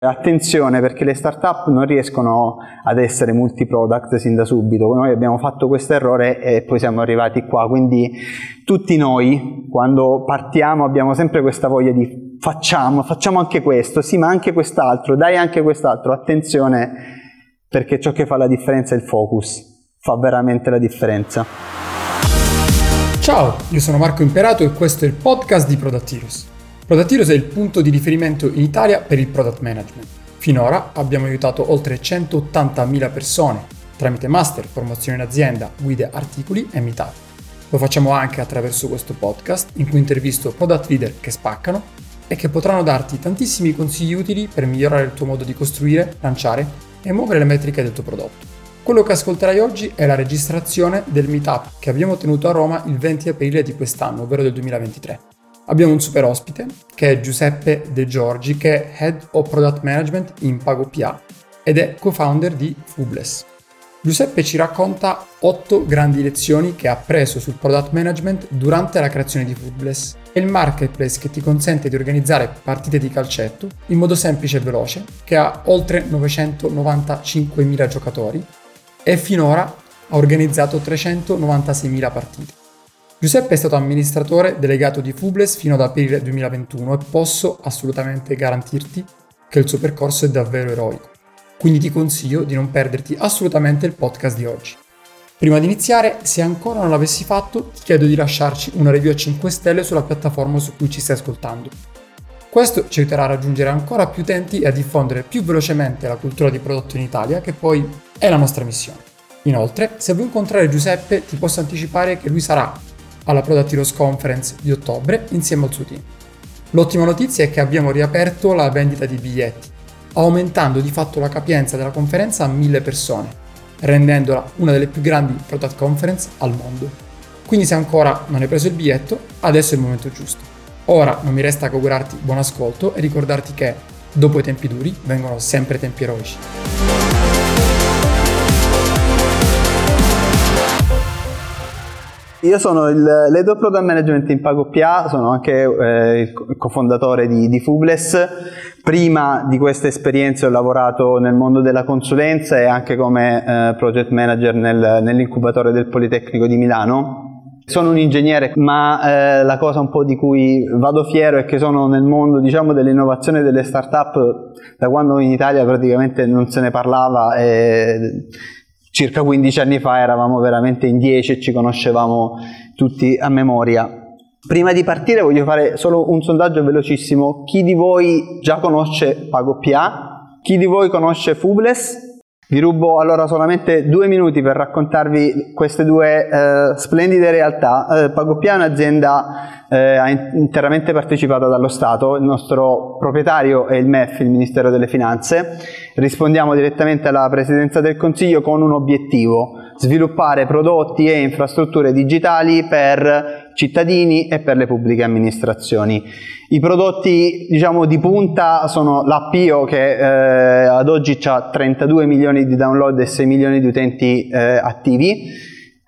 Attenzione perché le startup non riescono ad essere multi-product sin da subito, noi abbiamo fatto questo errore e poi siamo arrivati qua, quindi tutti noi quando partiamo abbiamo sempre questa voglia di facciamo, facciamo anche questo, sì ma anche quest'altro, dai anche quest'altro, attenzione perché ciò che fa la differenza è il focus, fa veramente la differenza. Ciao, io sono Marco Imperato e questo è il podcast di Product Heroes è il punto di riferimento in Italia per il product management. Finora abbiamo aiutato oltre 180.000 persone tramite master, formazione in azienda, guide, articoli e meetup. Lo facciamo anche attraverso questo podcast in cui intervisto product leader che spaccano e che potranno darti tantissimi consigli utili per migliorare il tuo modo di costruire, lanciare e muovere le metriche del tuo prodotto. Quello che ascolterai oggi è la registrazione del meetup che abbiamo tenuto a Roma il 20 aprile di quest'anno, ovvero del 2023. Abbiamo un super ospite che è Giuseppe De Giorgi, che è Head of Product Management in PagoPA ed è co-founder di Fubless. Giuseppe ci racconta 8 grandi lezioni che ha preso sul product management durante la creazione di Foodless e il marketplace che ti consente di organizzare partite di calcetto in modo semplice e veloce, che ha oltre 995.000 giocatori e finora ha organizzato 396.000 partite. Giuseppe è stato amministratore delegato di Fubles fino ad aprile 2021 e posso assolutamente garantirti che il suo percorso è davvero eroico. Quindi ti consiglio di non perderti assolutamente il podcast di oggi. Prima di iniziare, se ancora non l'avessi fatto, ti chiedo di lasciarci una review a 5 stelle sulla piattaforma su cui ci stai ascoltando. Questo ci aiuterà a raggiungere ancora più utenti e a diffondere più velocemente la cultura di prodotto in Italia, che poi è la nostra missione. Inoltre, se vuoi incontrare Giuseppe, ti posso anticipare che lui sarà alla Product Heroes Conference di ottobre insieme al suo team. L'ottima notizia è che abbiamo riaperto la vendita di biglietti, aumentando di fatto la capienza della conferenza a 1000 persone, rendendola una delle più grandi product conference al mondo. Quindi se ancora non hai preso il biglietto, adesso è il momento giusto. Ora non mi resta che augurarti buon ascolto e ricordarti che dopo i tempi duri vengono sempre tempi eroici. Io sono il Lead of Product Management in PagoPA, sono anche eh, il cofondatore di, di Fubless. Prima di queste esperienze ho lavorato nel mondo della consulenza e anche come eh, project manager nel, nell'incubatore del Politecnico di Milano. Sono un ingegnere, ma eh, la cosa un po' di cui vado fiero è che sono nel mondo diciamo, dell'innovazione delle start-up da quando in Italia praticamente non se ne parlava e circa 15 anni fa eravamo veramente in 10 e ci conoscevamo tutti a memoria. Prima di partire voglio fare solo un sondaggio velocissimo. Chi di voi già conosce PagoPA? Chi di voi conosce Fubless? Vi rubo allora solamente due minuti per raccontarvi queste due eh, splendide realtà. Eh, PagoPA è un'azienda eh, interamente partecipata dallo Stato, il nostro proprietario è il MEF, il Ministero delle Finanze. Rispondiamo direttamente alla Presidenza del Consiglio con un obiettivo, sviluppare prodotti e infrastrutture digitali per cittadini e per le pubbliche amministrazioni. I prodotti diciamo, di punta sono l'Appio che eh, ad oggi ha 32 milioni di download e 6 milioni di utenti eh, attivi,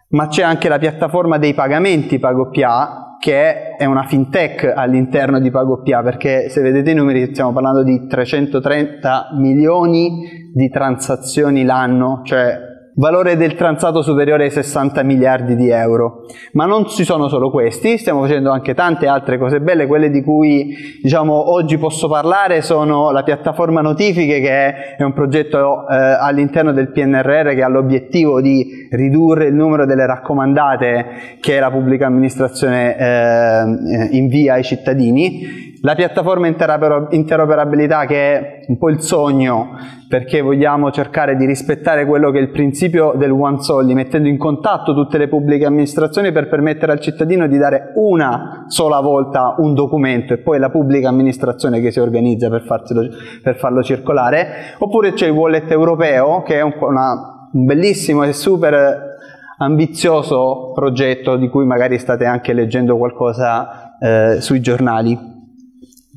ma c'è anche la piattaforma dei pagamenti PagoPA che è una fintech all'interno di PagoPA perché se vedete i numeri stiamo parlando di 330 milioni di transazioni l'anno, cioè valore del transato superiore ai 60 miliardi di euro. Ma non ci sono solo questi, stiamo facendo anche tante altre cose belle, quelle di cui diciamo, oggi posso parlare sono la piattaforma notifiche che è un progetto eh, all'interno del PNRR che ha l'obiettivo di ridurre il numero delle raccomandate che la pubblica amministrazione eh, invia ai cittadini la piattaforma interoperabilità che è un po' il sogno perché vogliamo cercare di rispettare quello che è il principio del one soldi, mettendo in contatto tutte le pubbliche amministrazioni per permettere al cittadino di dare una sola volta un documento e poi la pubblica amministrazione che si organizza per, farselo, per farlo circolare, oppure c'è il wallet europeo che è un, una, un bellissimo e super ambizioso progetto di cui magari state anche leggendo qualcosa eh, sui giornali.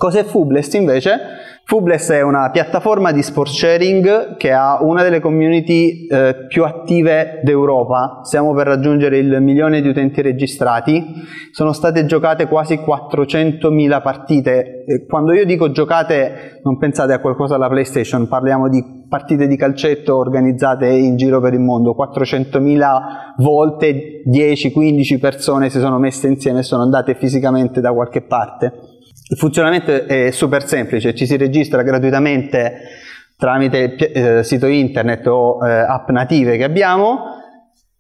Cos'è Fublest invece? Fubless è una piattaforma di sport sharing che ha una delle community eh, più attive d'Europa. Stiamo per raggiungere il milione di utenti registrati. Sono state giocate quasi 400.000 partite. Quando io dico giocate, non pensate a qualcosa alla PlayStation, parliamo di partite di calcetto organizzate in giro per il mondo. 400.000 volte 10-15 persone si sono messe insieme e sono andate fisicamente da qualche parte. Il funzionamento è super semplice, ci si registra gratuitamente tramite eh, sito internet o eh, app native che abbiamo,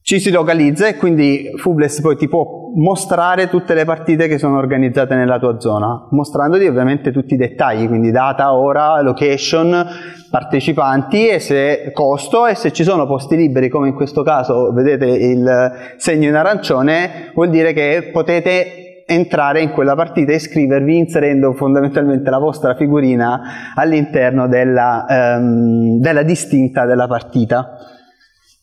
ci si localizza e quindi Fubless poi ti può mostrare tutte le partite che sono organizzate nella tua zona, mostrandoti ovviamente tutti i dettagli, quindi data, ora, location, partecipanti e se costo e se ci sono posti liberi come in questo caso vedete il segno in arancione vuol dire che potete entrare in quella partita e iscrivervi inserendo fondamentalmente la vostra figurina all'interno della, um, della distinta della partita.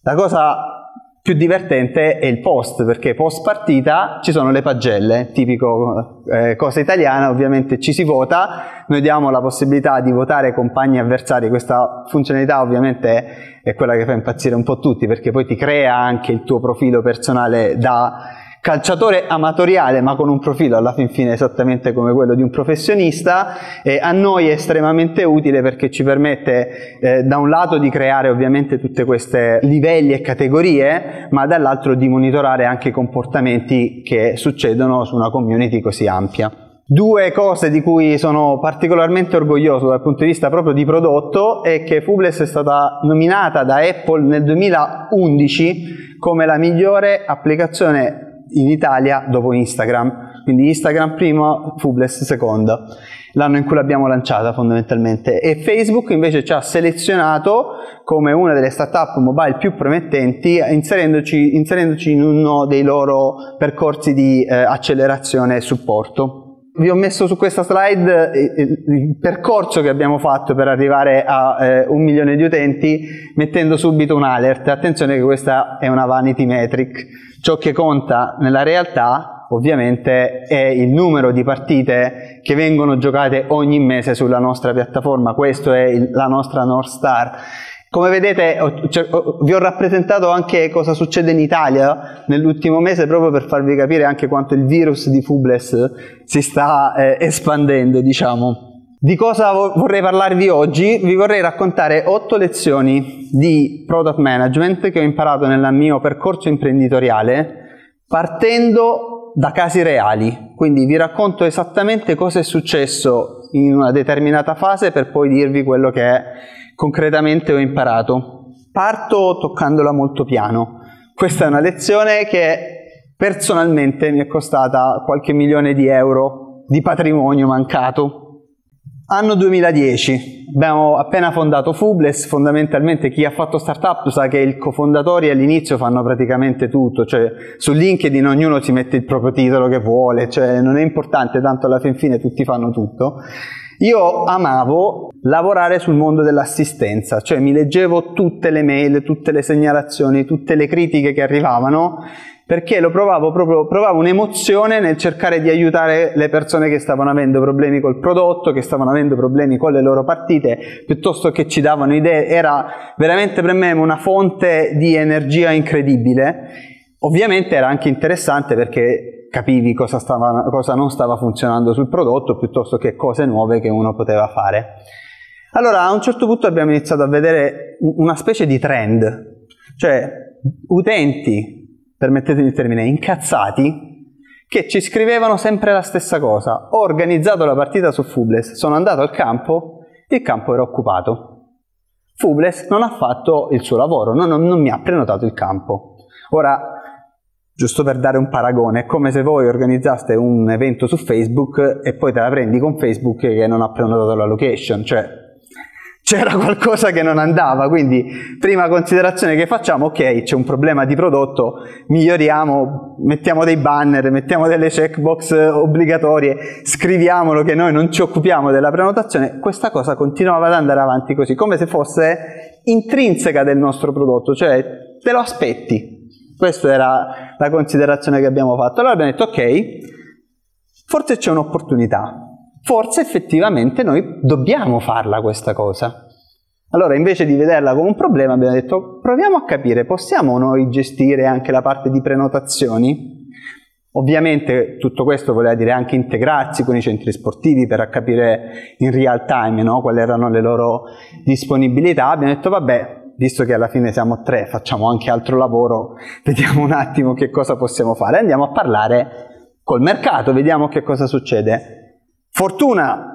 La cosa più divertente è il post, perché post partita ci sono le pagelle, tipico eh, cosa italiana, ovviamente ci si vota, noi diamo la possibilità di votare compagni avversari, questa funzionalità ovviamente è quella che fa impazzire un po' tutti, perché poi ti crea anche il tuo profilo personale da calciatore amatoriale ma con un profilo alla fin fine esattamente come quello di un professionista, eh, a noi è estremamente utile perché ci permette eh, da un lato di creare ovviamente tutte queste livelli e categorie, ma dall'altro di monitorare anche i comportamenti che succedono su una community così ampia. Due cose di cui sono particolarmente orgoglioso dal punto di vista proprio di prodotto è che Fubless è stata nominata da Apple nel 2011 come la migliore applicazione in Italia dopo Instagram, quindi Instagram prima, Fubless seconda, l'anno in cui l'abbiamo lanciata fondamentalmente. E Facebook invece ci ha selezionato come una delle startup mobile più promettenti inserendoci, inserendoci in uno dei loro percorsi di eh, accelerazione e supporto. Vi ho messo su questa slide eh, il percorso che abbiamo fatto per arrivare a eh, un milione di utenti mettendo subito un alert. Attenzione che questa è una vanity metric Ciò che conta nella realtà ovviamente è il numero di partite che vengono giocate ogni mese sulla nostra piattaforma, questa è il, la nostra North Star. Come vedete cioè, vi ho rappresentato anche cosa succede in Italia nell'ultimo mese proprio per farvi capire anche quanto il virus di Fubless si sta eh, espandendo, diciamo. Di cosa vorrei parlarvi oggi? Vi vorrei raccontare otto lezioni di product management che ho imparato nel mio percorso imprenditoriale partendo da casi reali. Quindi vi racconto esattamente cosa è successo in una determinata fase per poi dirvi quello che concretamente ho imparato. Parto toccandola molto piano. Questa è una lezione che personalmente mi è costata qualche milione di euro di patrimonio mancato Anno 2010, abbiamo appena fondato Fubless, fondamentalmente chi ha fatto startup sa che i cofondatori all'inizio fanno praticamente tutto, cioè su LinkedIn ognuno si mette il proprio titolo che vuole, cioè non è importante, tanto alla fin fine tutti fanno tutto. Io amavo lavorare sul mondo dell'assistenza, cioè mi leggevo tutte le mail, tutte le segnalazioni, tutte le critiche che arrivavano perché lo provavo proprio, provavo un'emozione nel cercare di aiutare le persone che stavano avendo problemi col prodotto, che stavano avendo problemi con le loro partite, piuttosto che ci davano idee, era veramente per me una fonte di energia incredibile. Ovviamente era anche interessante perché capivi cosa, stava, cosa non stava funzionando sul prodotto, piuttosto che cose nuove che uno poteva fare. Allora a un certo punto abbiamo iniziato a vedere una specie di trend, cioè utenti permettetemi il termine, incazzati, che ci scrivevano sempre la stessa cosa. Ho organizzato la partita su Fubles, sono andato al campo, il campo era occupato. Fubles non ha fatto il suo lavoro, non, non, non mi ha prenotato il campo. Ora, giusto per dare un paragone, è come se voi organizzaste un evento su Facebook e poi te la prendi con Facebook che non ha prenotato la location, cioè c'era qualcosa che non andava, quindi prima considerazione che facciamo, ok, c'è un problema di prodotto, miglioriamo, mettiamo dei banner, mettiamo delle checkbox obbligatorie, scriviamolo che noi non ci occupiamo della prenotazione, questa cosa continuava ad andare avanti così, come se fosse intrinseca del nostro prodotto, cioè te lo aspetti. Questa era la considerazione che abbiamo fatto. Allora abbiamo detto, ok, forse c'è un'opportunità, forse effettivamente noi dobbiamo farla questa cosa. Allora, invece di vederla come un problema, abbiamo detto proviamo a capire, possiamo noi gestire anche la parte di prenotazioni? Ovviamente tutto questo voleva dire anche integrarsi con i centri sportivi per capire in real time no, quali erano le loro disponibilità. Abbiamo detto vabbè, visto che alla fine siamo tre, facciamo anche altro lavoro, vediamo un attimo che cosa possiamo fare. Andiamo a parlare col mercato, vediamo che cosa succede. Fortuna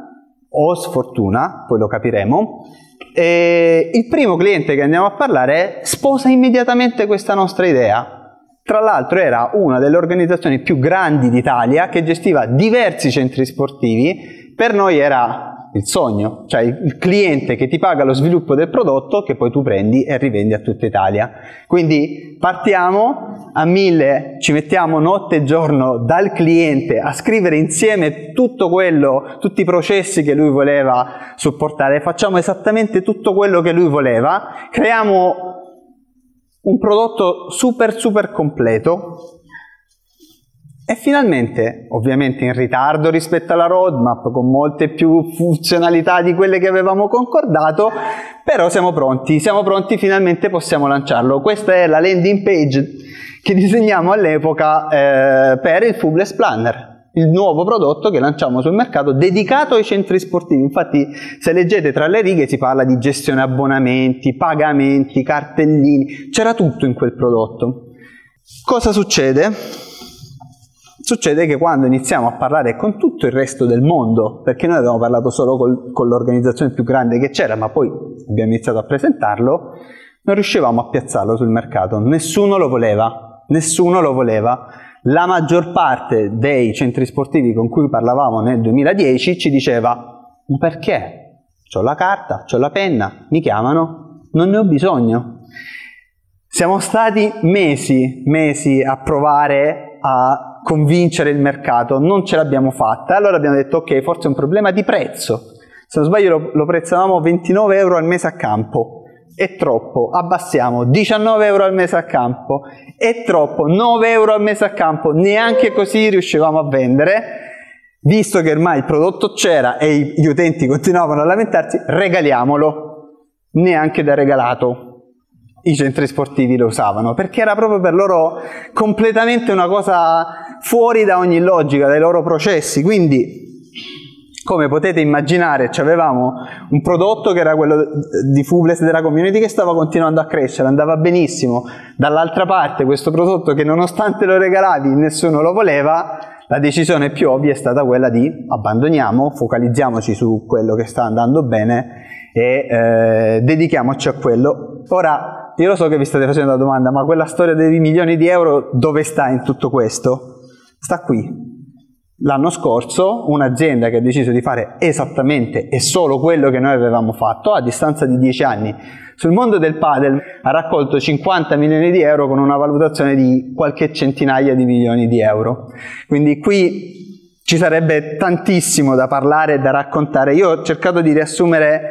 o sfortuna, poi lo capiremo, e il primo cliente che andiamo a parlare sposa immediatamente questa nostra idea. Tra l'altro era una delle organizzazioni più grandi d'Italia che gestiva diversi centri sportivi, per noi era il sogno, cioè il cliente che ti paga lo sviluppo del prodotto che poi tu prendi e rivendi a tutta Italia. Quindi partiamo a mille, ci mettiamo notte e giorno dal cliente a scrivere insieme tutto quello, tutti i processi che lui voleva supportare, facciamo esattamente tutto quello che lui voleva, creiamo un prodotto super super completo. E finalmente, ovviamente in ritardo rispetto alla roadmap, con molte più funzionalità di quelle che avevamo concordato, però siamo pronti, siamo pronti, finalmente possiamo lanciarlo. Questa è la landing page che disegniamo all'epoca eh, per il Fubless Planner, il nuovo prodotto che lanciamo sul mercato dedicato ai centri sportivi. Infatti, se leggete tra le righe si parla di gestione abbonamenti, pagamenti, cartellini, c'era tutto in quel prodotto. Cosa succede? Succede che quando iniziamo a parlare con tutto il resto del mondo, perché noi avevamo parlato solo col, con l'organizzazione più grande che c'era, ma poi abbiamo iniziato a presentarlo, non riuscivamo a piazzarlo sul mercato, nessuno lo voleva, nessuno lo voleva. La maggior parte dei centri sportivi con cui parlavamo nel 2010 ci diceva, ma perché? Ho la carta, ho la penna, mi chiamano, non ne ho bisogno. Siamo stati mesi, mesi a provare a convincere il mercato, non ce l'abbiamo fatta, allora abbiamo detto ok, forse è un problema di prezzo. Se non sbaglio lo, lo prezzavamo 29 euro al mese a campo, è troppo, abbassiamo 19 euro al mese a campo, è troppo, 9 euro al mese a campo, neanche così riuscivamo a vendere, visto che ormai il prodotto c'era e gli utenti continuavano a lamentarsi, regaliamolo, neanche da regalato. I centri sportivi lo usavano, perché era proprio per loro completamente una cosa fuori da ogni logica, dai loro processi. Quindi, come potete immaginare, avevamo un prodotto che era quello di Fubles della community che stava continuando a crescere, andava benissimo. Dall'altra parte, questo prodotto che nonostante lo regalavi nessuno lo voleva, la decisione più ovvia è stata quella di abbandoniamo, focalizziamoci su quello che sta andando bene e eh, dedichiamoci a quello. Ora, io lo so che vi state facendo la domanda, ma quella storia dei milioni di euro dove sta in tutto questo? Sta qui. L'anno scorso un'azienda che ha deciso di fare esattamente e solo quello che noi avevamo fatto a distanza di 10 anni sul mondo del padel ha raccolto 50 milioni di euro con una valutazione di qualche centinaia di milioni di euro. Quindi qui ci sarebbe tantissimo da parlare e da raccontare. Io ho cercato di riassumere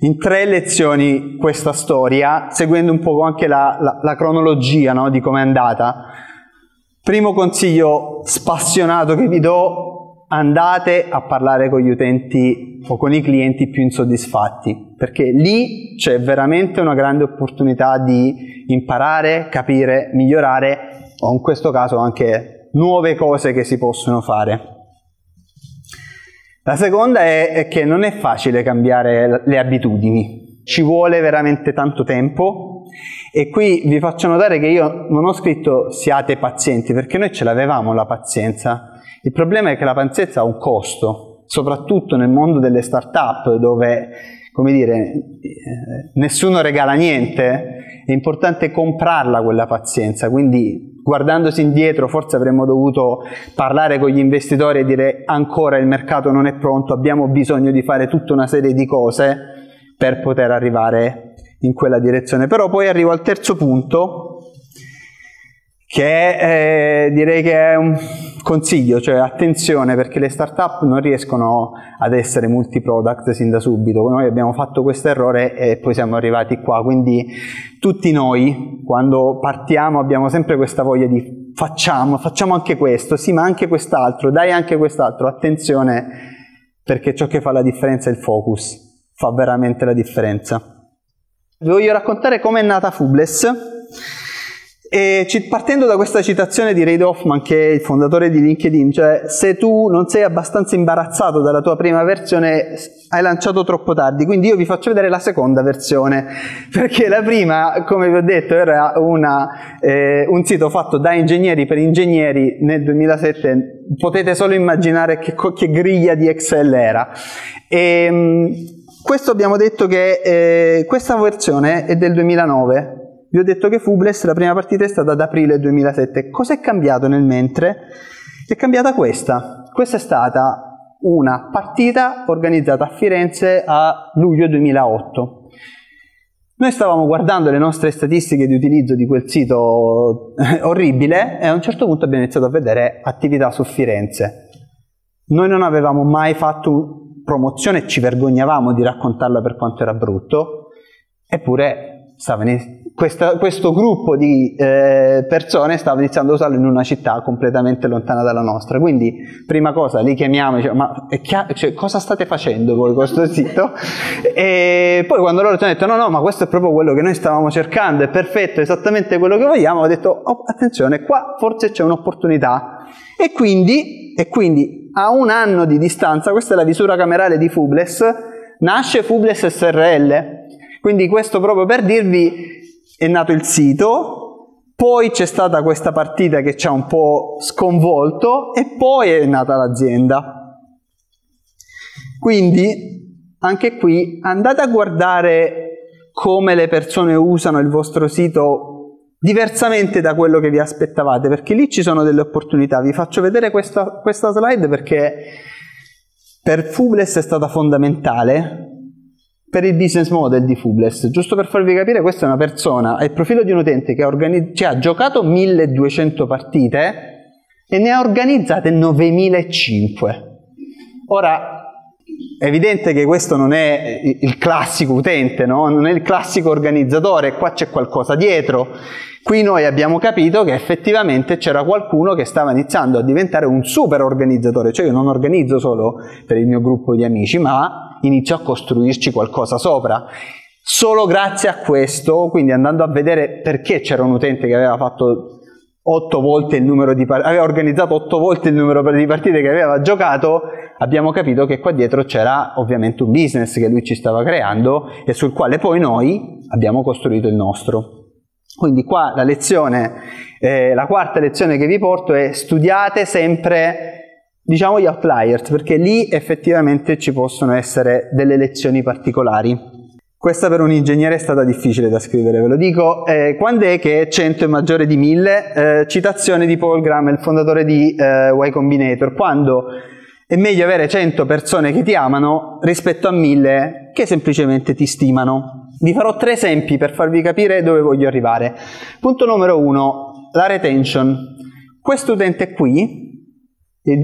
in tre lezioni questa storia, seguendo un po' anche la, la, la cronologia no, di come è andata. Primo consiglio spassionato che vi do, andate a parlare con gli utenti o con i clienti più insoddisfatti, perché lì c'è veramente una grande opportunità di imparare, capire, migliorare o in questo caso anche nuove cose che si possono fare. La seconda è, che non è facile cambiare le abitudini, ci vuole veramente tanto tempo e qui vi faccio notare che io non ho scritto siate pazienti perché noi ce l'avevamo la pazienza. Il problema è che la pazienza ha un costo, soprattutto nel mondo delle start-up dove, come dire, eh, nessuno regala niente, è importante comprarla quella pazienza, quindi guardandosi indietro forse avremmo dovuto parlare con gli investitori e dire ancora il mercato non è pronto, abbiamo bisogno di fare tutta una serie di cose per poter arrivare in quella direzione. Però poi arrivo al terzo punto che è, eh, direi che è un consiglio, cioè attenzione perché le start-up non riescono ad essere multi-product sin da subito, noi abbiamo fatto questo errore e poi siamo arrivati qua, quindi tutti noi quando partiamo abbiamo sempre questa voglia di facciamo, facciamo anche questo, sì ma anche quest'altro, dai anche quest'altro, attenzione perché ciò che fa la differenza è il focus, fa veramente la differenza. Vi voglio raccontare come è nata Fubless e partendo da questa citazione di Ray Hoffman, che è il fondatore di LinkedIn, cioè se tu non sei abbastanza imbarazzato dalla tua prima versione, hai lanciato troppo tardi. Quindi io vi faccio vedere la seconda versione, perché la prima, come vi ho detto, era una, eh, un sito fatto da ingegneri per ingegneri nel 2007. Potete solo immaginare che, che griglia di Excel era. E, ehm, questo abbiamo detto che eh, questa versione è del 2009 vi ho detto che Fubles, la prima partita è stata ad aprile 2007. Cos'è cambiato nel mentre? È cambiata questa. Questa è stata una partita organizzata a Firenze a luglio 2008. Noi stavamo guardando le nostre statistiche di utilizzo di quel sito eh, orribile e a un certo punto abbiamo iniziato a vedere attività su Firenze. Noi non avevamo mai fatto promozione ci vergognavamo di raccontarla per quanto era brutto, eppure in questa, questo gruppo di eh, persone stava iniziando a usarlo in una città completamente lontana dalla nostra. Quindi, prima cosa, li chiamiamo diciamo, ma chiaro, cioè, cosa state facendo voi con questo sito? E poi quando loro ci hanno detto no, no, ma questo è proprio quello che noi stavamo cercando, è perfetto, è esattamente quello che vogliamo, ho detto oh, attenzione, qua forse c'è un'opportunità. E quindi, e quindi a un anno di distanza, questa è la visura camerale di Fubles, nasce Fubles SRL. Quindi questo proprio per dirvi è nato il sito, poi c'è stata questa partita che ci ha un po' sconvolto e poi è nata l'azienda. Quindi anche qui andate a guardare come le persone usano il vostro sito diversamente da quello che vi aspettavate, perché lì ci sono delle opportunità. Vi faccio vedere questa, questa slide perché per Fubles è stata fondamentale per il business model di Fubles. Giusto per farvi capire, questa è una persona, è il profilo di un utente che ha, organizz- cioè, ha giocato 1200 partite e ne ha organizzate 9005. Ora, è evidente che questo non è il classico utente, no? non è il classico organizzatore, qua c'è qualcosa dietro. Qui noi abbiamo capito che effettivamente c'era qualcuno che stava iniziando a diventare un super organizzatore, cioè io non organizzo solo per il mio gruppo di amici, ma inizio a costruirci qualcosa sopra. Solo grazie a questo, quindi andando a vedere perché c'era un utente che aveva fatto 8 volte il numero di partite, aveva organizzato 8 volte il numero di partite che aveva giocato, abbiamo capito che qua dietro c'era ovviamente un business che lui ci stava creando e sul quale poi noi abbiamo costruito il nostro. Quindi qua la lezione, eh, la quarta lezione che vi porto è studiate sempre diciamo gli outliers, perché lì effettivamente ci possono essere delle lezioni particolari. Questa per un ingegnere è stata difficile da scrivere, ve lo dico. Eh, quando è che 100 è maggiore di 1000? Eh, citazione di Paul Graham, il fondatore di eh, Y Combinator. Quando è meglio avere 100 persone che ti amano rispetto a 1000 che semplicemente ti stimano. Vi farò tre esempi per farvi capire dove voglio arrivare. Punto numero uno, la retention. Questo utente qui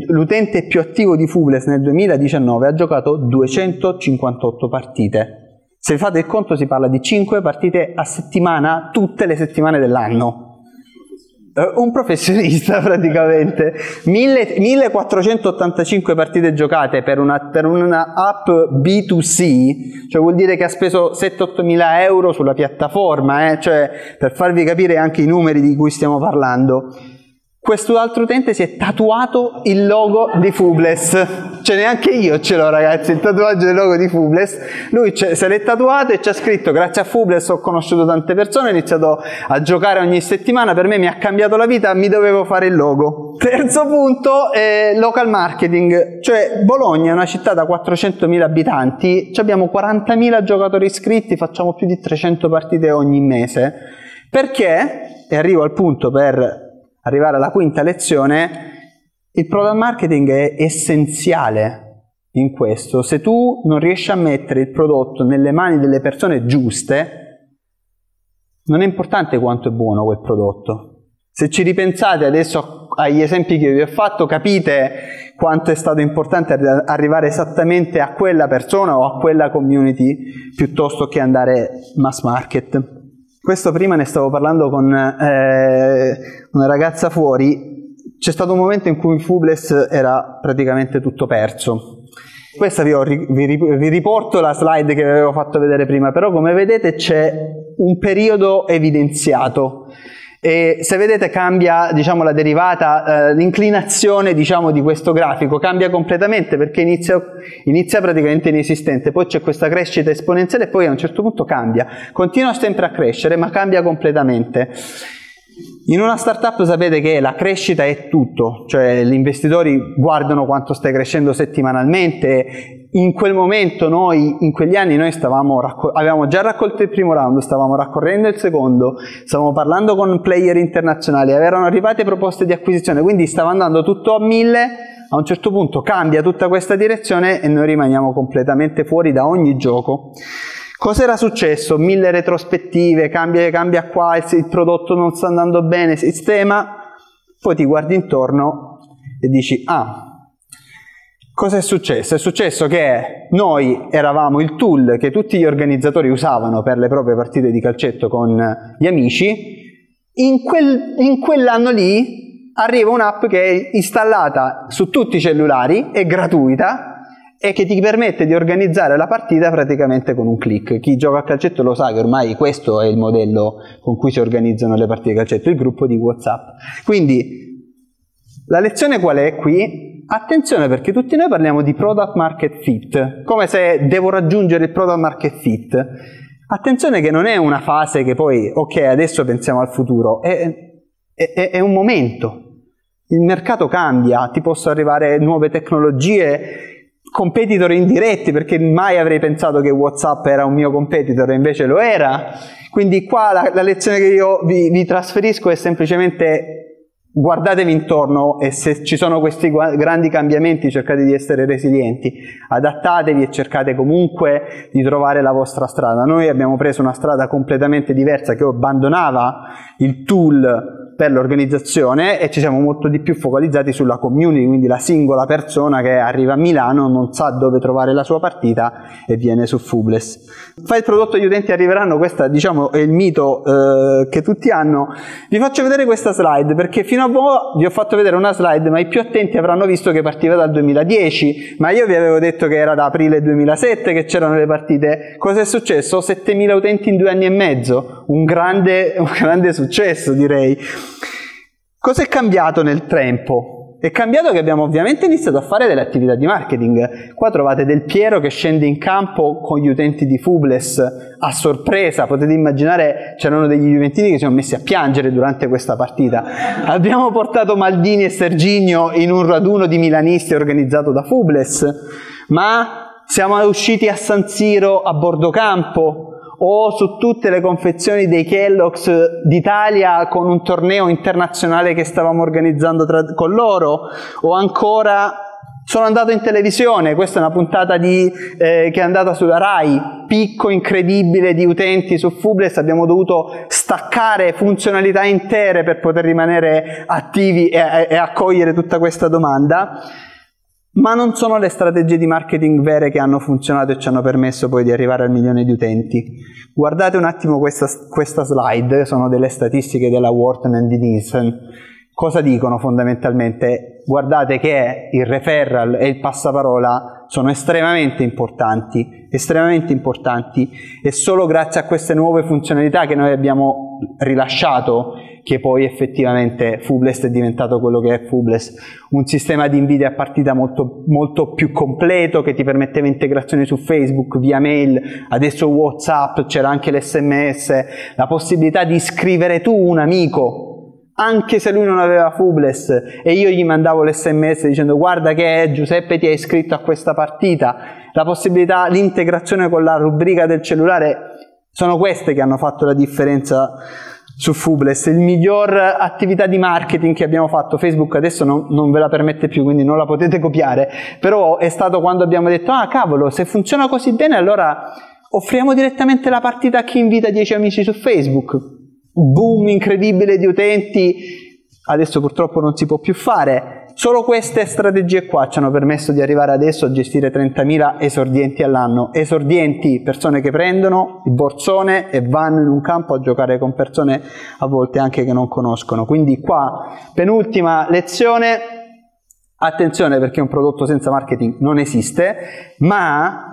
L'utente più attivo di Fubles nel 2019 ha giocato 258 partite. Se fate il conto si parla di 5 partite a settimana tutte le settimane dell'anno. Uh, un professionista praticamente. 1485 partite giocate per una, per una, app B2C, cioè vuol dire che ha speso 7-8 mila euro sulla piattaforma, eh? cioè per farvi capire anche i numeri di cui stiamo parlando questo altro utente si è tatuato il logo di Fubles. Cioè neanche io ce l'ho ragazzi, il tatuaggio del logo di Fubles. Lui se l'è tatuato e ci ha scritto grazie a Fubles ho conosciuto tante persone, ho iniziato a giocare ogni settimana, per me mi ha cambiato la vita, mi dovevo fare il logo. Terzo punto è local marketing, cioè Bologna è una città da 400.000 abitanti, abbiamo 40.000 giocatori iscritti, facciamo più di 300 partite ogni mese. Perché, e arrivo al punto per arrivare alla quinta lezione, il product marketing è essenziale in questo. Se tu non riesci a mettere il prodotto nelle mani delle persone giuste, non è importante quanto è buono quel prodotto. Se ci ripensate adesso agli esempi che vi ho fatto, capite quanto è stato importante arrivare esattamente a quella persona o a quella community piuttosto che andare mass market. Questo prima ne stavo parlando con eh, una ragazza fuori, c'è stato un momento in cui Fubles era praticamente tutto perso Questa vi, ho, vi, vi, riporto la slide che vi avevo fatto vedere prima, però come vedete c'è un periodo evidenziato. E se vedete cambia diciamo, la derivata, eh, l'inclinazione diciamo, di questo grafico cambia completamente perché inizia, inizia, praticamente inesistente, poi c'è questa crescita esponenziale e poi a un certo punto cambia, continua sempre a crescere ma cambia completamente. In una startup sapete che la crescita è tutto, cioè gli investitori guardano quanto stai crescendo settimanalmente. In quel momento noi, in quegli anni, noi stavamo avevamo già raccolto il primo round, stavamo raccorrendo il secondo, stavamo parlando con player internazionali, erano arrivate proposte di acquisizione, quindi stava andando tutto a mille. A un certo punto cambia tutta questa direzione e noi rimaniamo completamente fuori da ogni gioco. Cos'era successo? Mille retrospettive, cambia, cambia qua, il, il prodotto non sta andando bene, sistema, poi ti guardi intorno e dici, ah, Cosa è successo? È successo che noi eravamo il tool che tutti gli organizzatori usavano per le proprie partite di calcetto con gli amici. In, quel, in quell'anno lì arriva un'app che è installata su tutti i cellulari, è gratuita e che ti permette di organizzare la partita praticamente con un clic. Chi gioca a calcetto lo sa che ormai questo è il modello con cui si organizzano le partite di calcetto, il gruppo di WhatsApp. Quindi la lezione qual è qui? Attenzione perché tutti noi parliamo di product market fit, come se devo raggiungere il product market fit. Attenzione che non è una fase che poi, ok, adesso pensiamo al futuro, è, è, è un momento. Il mercato cambia, ti possono arrivare nuove tecnologie, competitor indiretti perché mai avrei pensato che Whatsapp era un mio competitor e invece lo era. Quindi qua la, la lezione che io vi, vi, trasferisco è semplicemente guardatevi intorno e se ci sono questi grandi cambiamenti cercate di essere resilienti, adattatevi e cercate comunque di trovare la vostra strada. Noi abbiamo preso una strada completamente diversa che abbandonava il tool per l'organizzazione e ci siamo molto di più focalizzati sulla community, quindi la singola persona che arriva a Milano non sa dove trovare la sua partita e viene su Fubles. Fa il prodotto gli utenti arriveranno, questo diciamo è il mito eh, che tutti hanno. Vi faccio vedere questa slide perché fino a ora vi ho fatto vedere una slide ma i più attenti avranno visto che partiva dal 2010, ma io vi avevo detto che era da aprile 2007 che c'erano le partite. Cosa è successo? 7000 utenti in due anni e mezzo, un grande, un grande successo direi. Cosa è cambiato nel tempo? È cambiato che abbiamo ovviamente iniziato a fare delle attività di marketing. Qua trovate Del Piero che scende in campo con gli utenti di Fubles a sorpresa. Potete immaginare c'erano degli juventini che si sono messi a piangere durante questa partita. Abbiamo portato Maldini e Serginio in un raduno di milanisti organizzato da Fubles, ma siamo usciti a San Siro a bordo campo o su tutte le confezioni dei Kellogg's d'Italia con un torneo internazionale che stavamo organizzando tra, con loro, o ancora sono andato in televisione, questa è una puntata di, eh, che è andata sulla RAI, picco incredibile di utenti su Fubles, abbiamo dovuto staccare funzionalità intere per poter rimanere attivi e, e accogliere tutta questa domanda ma non sono le strategie di marketing vere che hanno funzionato e ci hanno permesso poi di arrivare al milione di utenti. Guardate un attimo questa, questa slide, sono delle statistiche della Wharton and Nielsen. Cosa dicono fondamentalmente? Guardate che il referral e il passaparola sono estremamente importanti, estremamente importanti e solo grazie a queste nuove funzionalità che noi abbiamo rilasciato che poi effettivamente Fublest è diventato quello che è Fublest, un sistema di inviti a partita molto, molto più completo che ti permetteva integrazioni su Facebook, via mail, adesso Whatsapp, c'era anche l'SMS, la possibilità di scrivere tu un amico anche se lui non aveva Fubles e io gli mandavo l'SMS dicendo guarda che Giuseppe ti ha iscritto a questa partita, la possibilità, l'integrazione con la rubrica del cellulare sono queste che hanno fatto la differenza su Fubles, il miglior attività di marketing che abbiamo fatto, Facebook adesso non, non, ve la permette più, quindi non la potete copiare, però è stato quando abbiamo detto, ah cavolo, se funziona così bene allora offriamo direttamente la partita a chi invita 10 amici su Facebook. Boom incredibile di utenti, adesso purtroppo non si può più fare, Solo queste strategie qua ci hanno permesso di arrivare adesso a gestire 30.000 esordienti all'anno. Esordienti, persone che prendono il borsone e vanno in un campo a giocare con persone a volte anche che non conoscono. Quindi qua, penultima lezione, Attenzione perché un prodotto senza marketing non esiste, ma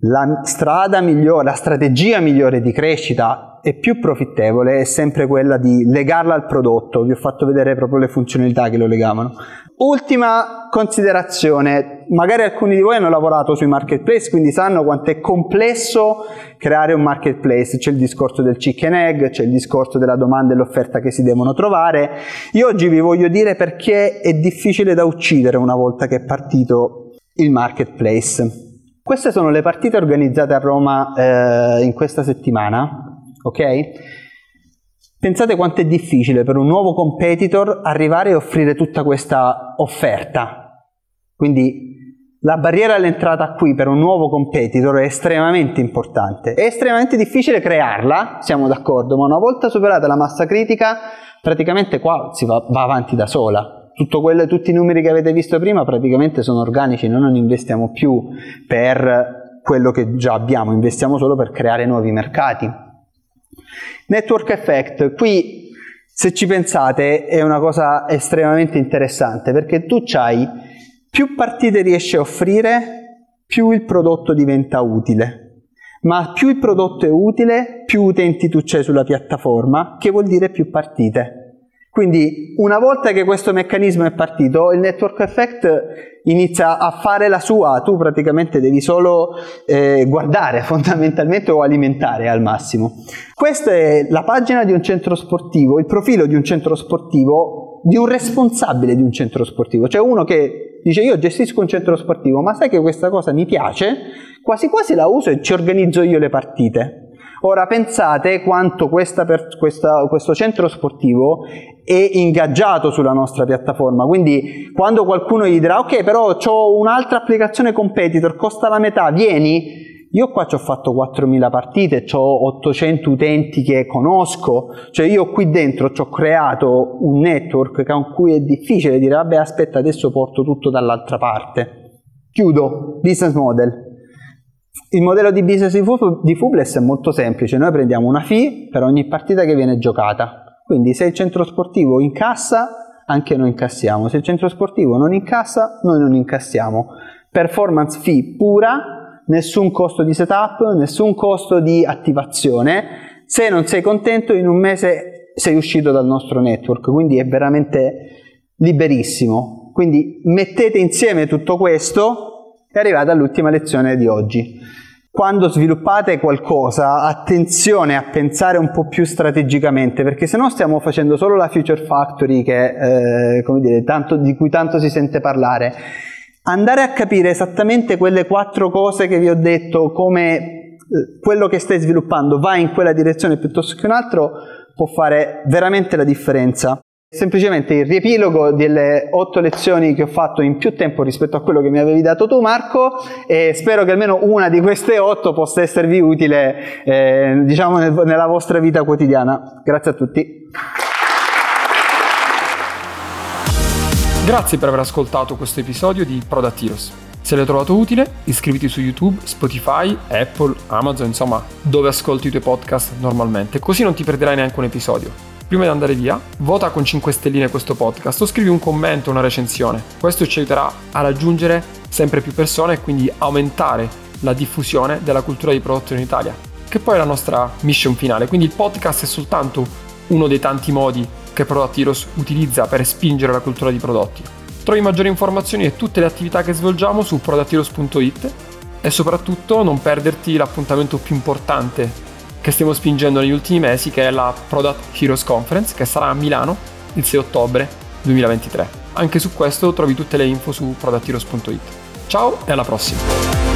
la strada migliore, la strategia migliore di crescita e più profittevole è sempre quella di legarla al prodotto. Vi ho fatto vedere proprio le funzionalità che lo legavano. Ultima considerazione, magari alcuni di voi hanno lavorato sui marketplace, quindi sanno quanto è complesso creare un marketplace. C'è il discorso del chicken egg, c'è il discorso della domanda e l'offerta che si devono trovare. Io oggi vi voglio dire perché è difficile da uccidere una volta che è partito il marketplace. Queste sono le partite organizzate a Roma eh, in questa settimana, ok? Pensate quanto è difficile per un nuovo competitor arrivare e offrire tutta questa offerta. Quindi la barriera all'entrata qui per un nuovo competitor è estremamente importante. È estremamente difficile crearla, siamo d'accordo, ma una volta superata la massa critica, praticamente qua si va, va avanti da sola. Quello, tutti i numeri che avete visto prima praticamente sono organici, noi non investiamo più per quello che già abbiamo, investiamo solo per creare nuovi mercati. Network effect, qui se ci pensate è una cosa estremamente interessante perché tu hai più partite riesci a offrire, più il prodotto diventa utile. Ma più il prodotto è utile, più utenti tu c'hai sulla piattaforma, che vuol dire più partite. Quindi una volta che questo meccanismo è partito, il network effect inizia a fare la sua, tu praticamente devi solo eh, guardare fondamentalmente o alimentare al massimo. Questa è la pagina di un centro sportivo, il profilo di un centro sportivo, di un responsabile di un centro sportivo, cioè uno che dice io gestisco un centro sportivo, ma sai che questa cosa mi piace, quasi quasi la uso e ci organizzo io le partite. Ora pensate quanto questa, questa, questo centro sportivo è ingaggiato sulla nostra piattaforma, quindi quando qualcuno gli dirà ok però ho un'altra applicazione competitor, costa la metà, vieni, io qua ci ho fatto 4.000 partite, ho 800 utenti che conosco, cioè io qui dentro ci ho creato un network con cui è difficile dire vabbè aspetta adesso porto tutto dall'altra parte. Chiudo, business model. Il modello di business di Fubless è molto semplice, noi prendiamo una fee per ogni partita che viene giocata, quindi se il centro sportivo incassa, anche noi incassiamo, se il centro sportivo non incassa, noi non incassiamo. Performance fee pura, nessun costo di setup, nessun costo di attivazione, se non sei contento in un mese sei uscito dal nostro network, quindi è veramente liberissimo. Quindi mettete insieme tutto questo e arrivate all'ultima lezione di oggi quando sviluppate qualcosa, attenzione a pensare un po' più strategicamente, perché se no stiamo facendo solo la Future Factory che, eh, dire, tanto, di cui tanto si sente parlare. Andare a capire esattamente quelle quattro cose che vi ho detto, come eh, quello che stai sviluppando va in quella direzione piuttosto che un altro, può fare veramente la differenza. Semplicemente il riepilogo delle otto lezioni che ho fatto in più tempo rispetto a quello che mi avevi dato tu Marco e spero che almeno una di queste otto possa esservi utile eh, diciamo nel, nella vostra vita quotidiana. Grazie a tutti. Grazie per aver ascoltato questo episodio di Product Heroes. Se l'hai trovato utile, iscriviti su YouTube, Spotify, Apple, Amazon, insomma, dove ascolti i tuoi podcast normalmente, così non ti perderai neanche un episodio prima di andare via, vota con 5 stelline questo podcast o scrivi un commento, una recensione. Questo ci aiuterà a raggiungere sempre più persone e quindi aumentare la diffusione della cultura di prodotto in Italia, che poi è la nostra mission finale. Quindi il podcast è soltanto uno dei tanti modi che Product Heroes utilizza per spingere la cultura di prodotti. Trovi maggiori informazioni e tutte le attività che svolgiamo su productheroes.it e soprattutto non perderti l'appuntamento più importante che stiamo spingendo negli ultimi mesi, che è la Product Heroes Conference, che sarà a Milano il 6 ottobre 2023. Anche su questo trovi tutte le info su productheroes.it. Ciao e alla prossima!